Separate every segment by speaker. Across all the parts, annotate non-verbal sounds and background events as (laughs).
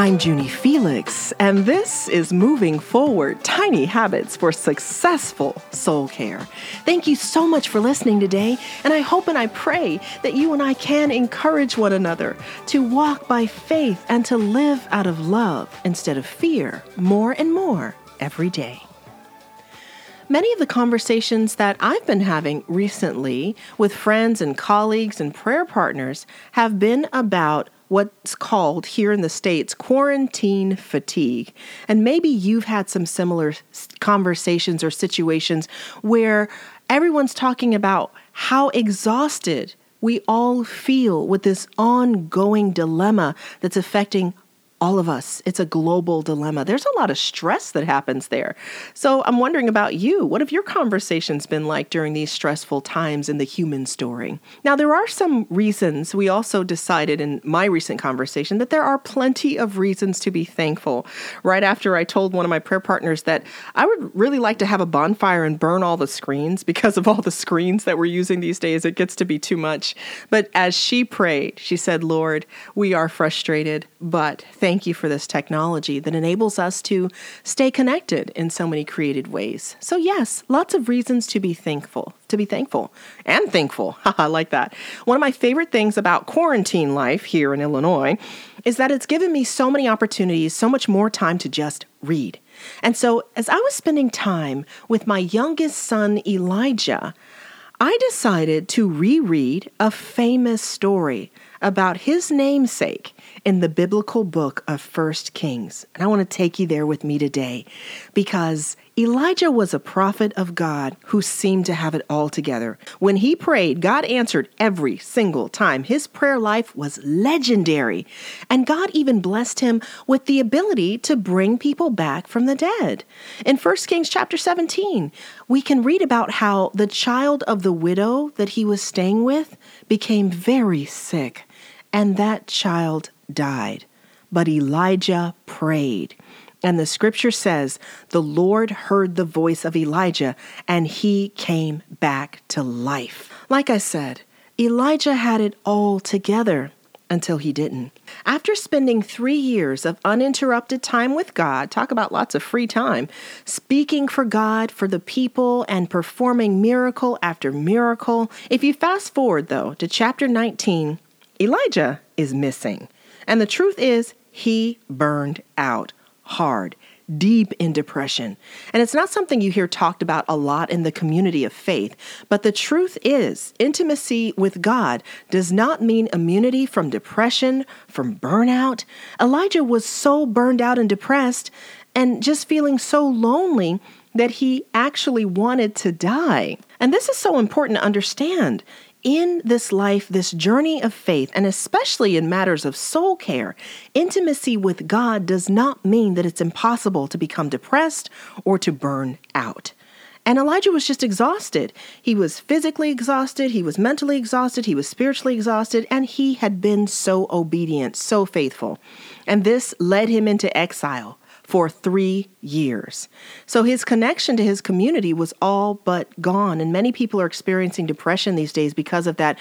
Speaker 1: I'm Junie Felix, and this is Moving Forward Tiny Habits for Successful Soul Care. Thank you so much for listening today, and I hope and I pray that you and I can encourage one another to walk by faith and to live out of love instead of fear more and more every day. Many of the conversations that I've been having recently with friends and colleagues and prayer partners have been about what's called here in the States quarantine fatigue. And maybe you've had some similar conversations or situations where everyone's talking about how exhausted we all feel with this ongoing dilemma that's affecting all of us. It's a global dilemma. There's a lot of stress that happens there. So I'm wondering about you. What have your conversations been like during these stressful times in the human story? Now, there are some reasons. We also decided in my recent conversation that there are plenty of reasons to be thankful. Right after I told one of my prayer partners that I would really like to have a bonfire and burn all the screens (laughs) because of all the screens that we're using these days, it gets to be too much. But as she prayed, she said, Lord, we are frustrated, but thank thank you for this technology that enables us to stay connected in so many created ways. So, yes, lots of reasons to be thankful, to be thankful and thankful. (laughs) I like that. One of my favorite things about quarantine life here in Illinois is that it's given me so many opportunities, so much more time to just read. And so, as I was spending time with my youngest son, Elijah, I decided to reread a famous story about his namesake in the biblical book of First Kings. And I want to take you there with me today because Elijah was a prophet of God who seemed to have it all together. When he prayed, God answered every single time. His prayer life was legendary, and God even blessed him with the ability to bring people back from the dead. In 1 Kings chapter 17, we can read about how the child of the widow that he was staying with became very sick, and that child died. But Elijah prayed. And the scripture says, the Lord heard the voice of Elijah and he came back to life. Like I said, Elijah had it all together until he didn't. After spending three years of uninterrupted time with God, talk about lots of free time, speaking for God, for the people, and performing miracle after miracle, if you fast forward though to chapter 19, Elijah is missing. And the truth is, he burned out hard, deep in depression. And it's not something you hear talked about a lot in the community of faith. But the truth is, intimacy with God does not mean immunity from depression, from burnout. Elijah was so burned out and depressed and just feeling so lonely that he actually wanted to die. And this is so important to understand in this life, this journey of faith, and especially in matters of soul care, intimacy with God does not mean that it's impossible to become depressed or to burn out. And Elijah was just exhausted. He was physically exhausted, he was mentally exhausted, he was spiritually exhausted, and he had been so obedient, so faithful. And this led him into exile for three years. So his connection to his community was all but gone. And many people are experiencing depression these days because of that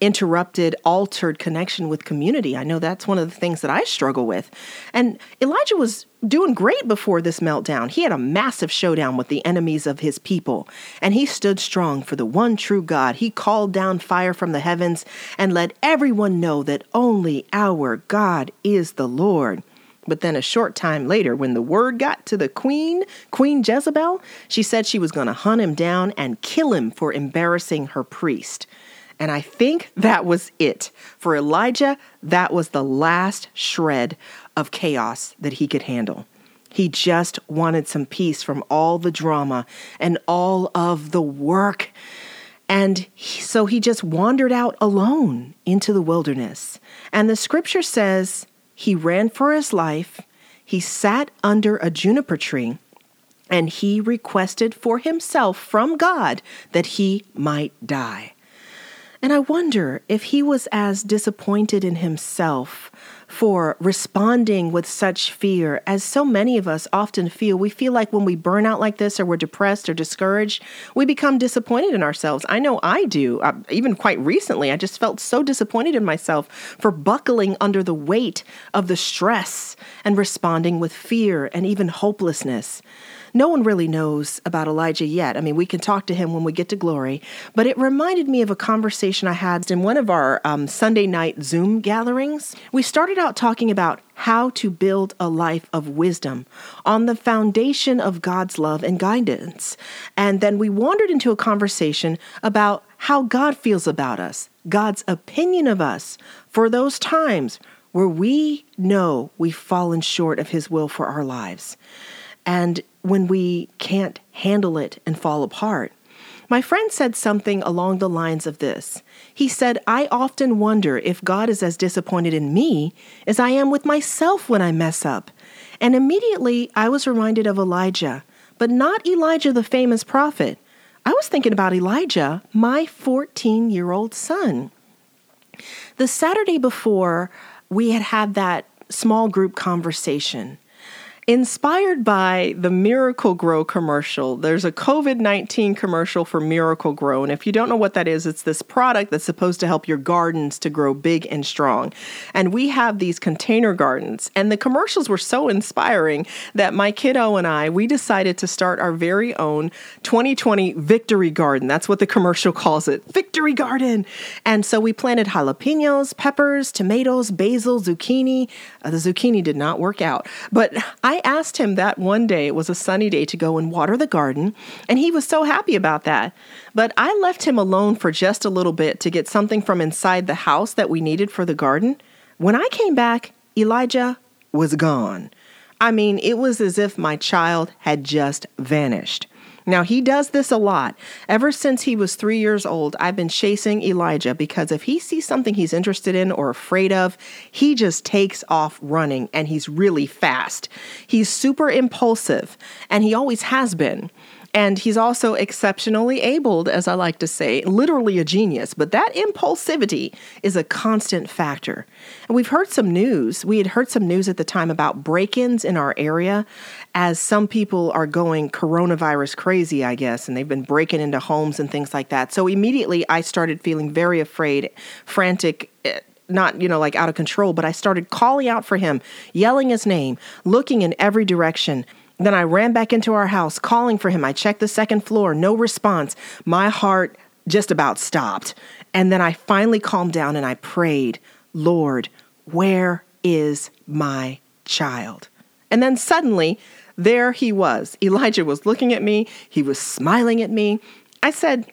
Speaker 1: interrupted, altered connection with community. I know that's one of the things that I struggle with. And Elijah was doing great before this meltdown. He had a massive showdown with the enemies of his people, and he stood strong for the one true God. He called down fire from the heavens and let everyone know that only our God is the Lord. But then a short time later, when the word got to the queen, Queen Jezebel, she said she was going to hunt him down and kill him for embarrassing her priest. And I think that was it. For Elijah, that was the last shred of chaos that he could handle. He just wanted some peace from all the drama and all of the work. And so he just wandered out alone into the wilderness. And the scripture says, he ran for his life. He sat under a juniper tree and he requested for himself from God that he might die. And I wonder if he was as disappointed in himself for responding with such fear, as so many of us often feel. We feel like when we burn out like this, or we're depressed or discouraged, we become disappointed in ourselves. I know I do. Uh, even quite recently, I just felt so disappointed in myself for buckling under the weight of the stress and responding with fear and even hopelessness no one really knows about Elijah yet. I mean, we can talk to him when we get to glory, but it reminded me of a conversation I had in one of our um, Sunday night Zoom gatherings. We started out talking about how to build a life of wisdom on the foundation of God's love and guidance. And then we wandered into a conversation about how God feels about us, God's opinion of us for those times where we know we've fallen short of His will for our lives. And when we can't handle it and fall apart. My friend said something along the lines of this. He said, I often wonder if God is as disappointed in me as I am with myself when I mess up. And immediately I was reminded of Elijah, but not Elijah the famous prophet. I was thinking about Elijah, my 14 year old son. The Saturday before, we had had that small group conversation inspired by the Miracle-Gro commercial. There's a COVID 19 commercial for Miracle-Gro. And if you don't know what that is, it's this product that's supposed to help your gardens to grow big and strong. And we have these container gardens. And the commercials were so inspiring that my kiddo and I, we decided to start our very own 2020 Victory Garden. That's what the commercial calls it Victory Garden. And so we planted jalapenos, peppers, tomatoes, basil, zucchini. Uh, the zucchini did not work out, but I I asked him that one day, it was a sunny day, to go and water the garden, and he was so happy about that. But I left him alone for just a little bit to get something from inside the house that we needed for the garden. When I came back, Elijah was gone. I mean, it was as if my child had just vanished. Now, he does this a lot. Ever since he was three years old, I've been chasing Elijah because if he sees something he's interested in or afraid of, he just takes off running and he's really fast. He's super impulsive and he always has been. And he's also exceptionally abled, as I like to say, literally a genius. But that impulsivity is a constant factor. And we've heard some news. We had heard some news at the time about break ins in our area as some people are going coronavirus crazy, I guess, and they've been breaking into homes and things like that. So immediately I started feeling very afraid, frantic eh, not, you know, like out of control, but I started calling out for him, yelling his name, looking in every direction. Then I ran back into our house, calling for him. I checked the second floor, no response. My heart just about stopped. And then I finally calmed down and I prayed, Lord, where is my child? And then suddenly, there he was. Elijah was looking at me, he was smiling at me. I said,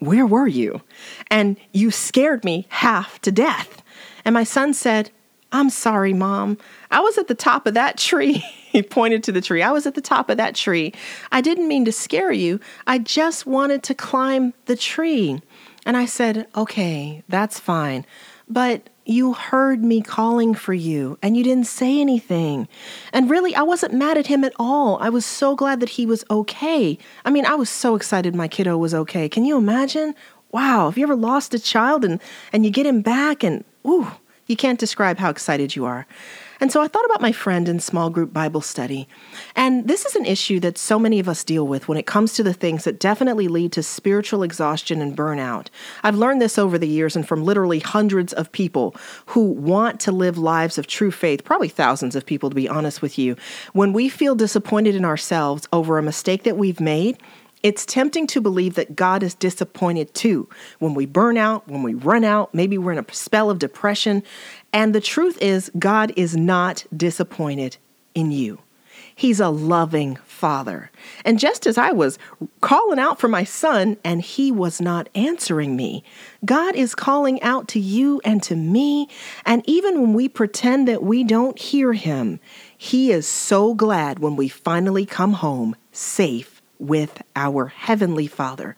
Speaker 1: Where were you? And you scared me half to death. And my son said, I'm sorry, mom. I was at the top of that tree. (laughs) he pointed to the tree. I was at the top of that tree. I didn't mean to scare you. I just wanted to climb the tree. And I said, Okay, that's fine. But you heard me calling for you and you didn't say anything. And really, I wasn't mad at him at all. I was so glad that he was okay. I mean, I was so excited my kiddo was okay. Can you imagine? Wow, have you ever lost a child and, and you get him back and, ooh, you can't describe how excited you are. And so I thought about my friend in small group Bible study. And this is an issue that so many of us deal with when it comes to the things that definitely lead to spiritual exhaustion and burnout. I've learned this over the years and from literally hundreds of people who want to live lives of true faith, probably thousands of people to be honest with you. When we feel disappointed in ourselves over a mistake that we've made, it's tempting to believe that God is disappointed too. When we burn out, when we run out, maybe we're in a spell of depression. And the truth is, God is not disappointed in you. He's a loving father. And just as I was calling out for my son and he was not answering me, God is calling out to you and to me. And even when we pretend that we don't hear him, he is so glad when we finally come home safe with our Heavenly Father.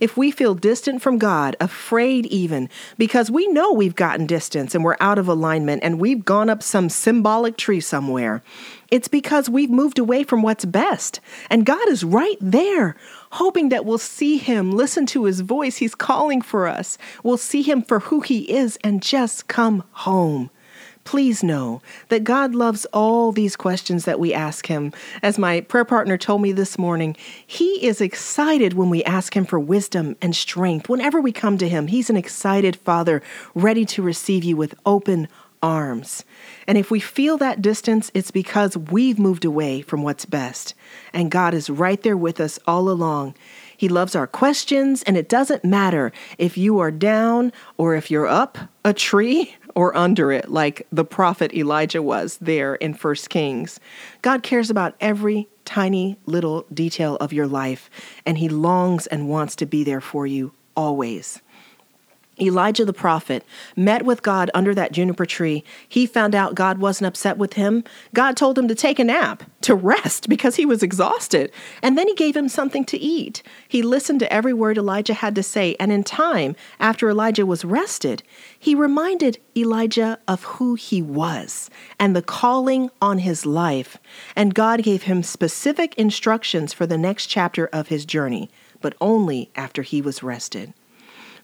Speaker 1: If we feel distant from God, afraid even, because we know we've gotten distance and we're out of alignment and we've gone up some symbolic tree somewhere, it's because we've moved away from what's best. And God is right there, hoping that we'll see Him, listen to His voice. He's calling for us. We'll see Him for who He is and just come home. Please know that God loves all these questions that we ask Him. As my prayer partner told me this morning, He is excited when we ask Him for wisdom and strength. Whenever we come to Him, He's an excited Father, ready to receive you with open arms. And if we feel that distance, it's because we've moved away from what's best. And God is right there with us all along. He loves our questions, and it doesn't matter if you are down or if you're up a tree or under it, like the prophet Elijah was there in 1 Kings. God cares about every tiny little detail of your life, and He longs and wants to be there for you always. Elijah the prophet met with God under that juniper tree. He found out God wasn't upset with him. God told him to take a nap, to rest, because he was exhausted. And then he gave him something to eat. He listened to every word Elijah had to say. And in time, after Elijah was rested, he reminded Elijah of who he was and the calling on his life. And God gave him specific instructions for the next chapter of his journey, but only after he was rested.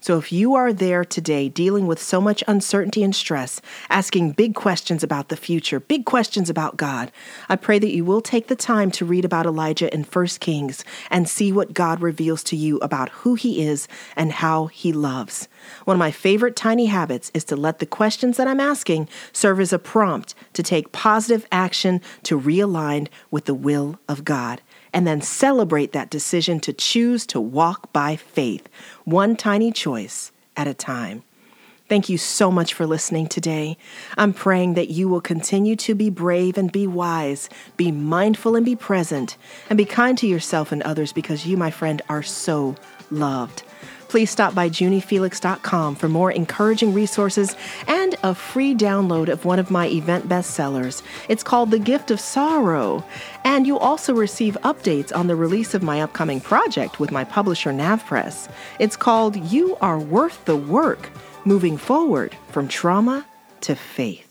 Speaker 1: So if you are there today dealing with so much uncertainty and stress, asking big questions about the future, big questions about God, I pray that you will take the time to read about Elijah in 1 Kings and see what God reveals to you about who he is and how he loves. One of my favorite tiny habits is to let the questions that I'm asking serve as a prompt to take positive action to realign with the will of God and then celebrate that decision to choose to walk by faith, one tiny choice at a time. Thank you so much for listening today. I'm praying that you will continue to be brave and be wise, be mindful and be present, and be kind to yourself and others because you, my friend, are so loved please stop by juniefelix.com for more encouraging resources and a free download of one of my event bestsellers. It's called The Gift of Sorrow. And you'll also receive updates on the release of my upcoming project with my publisher, NavPress. It's called You Are Worth the Work Moving Forward from Trauma to Faith.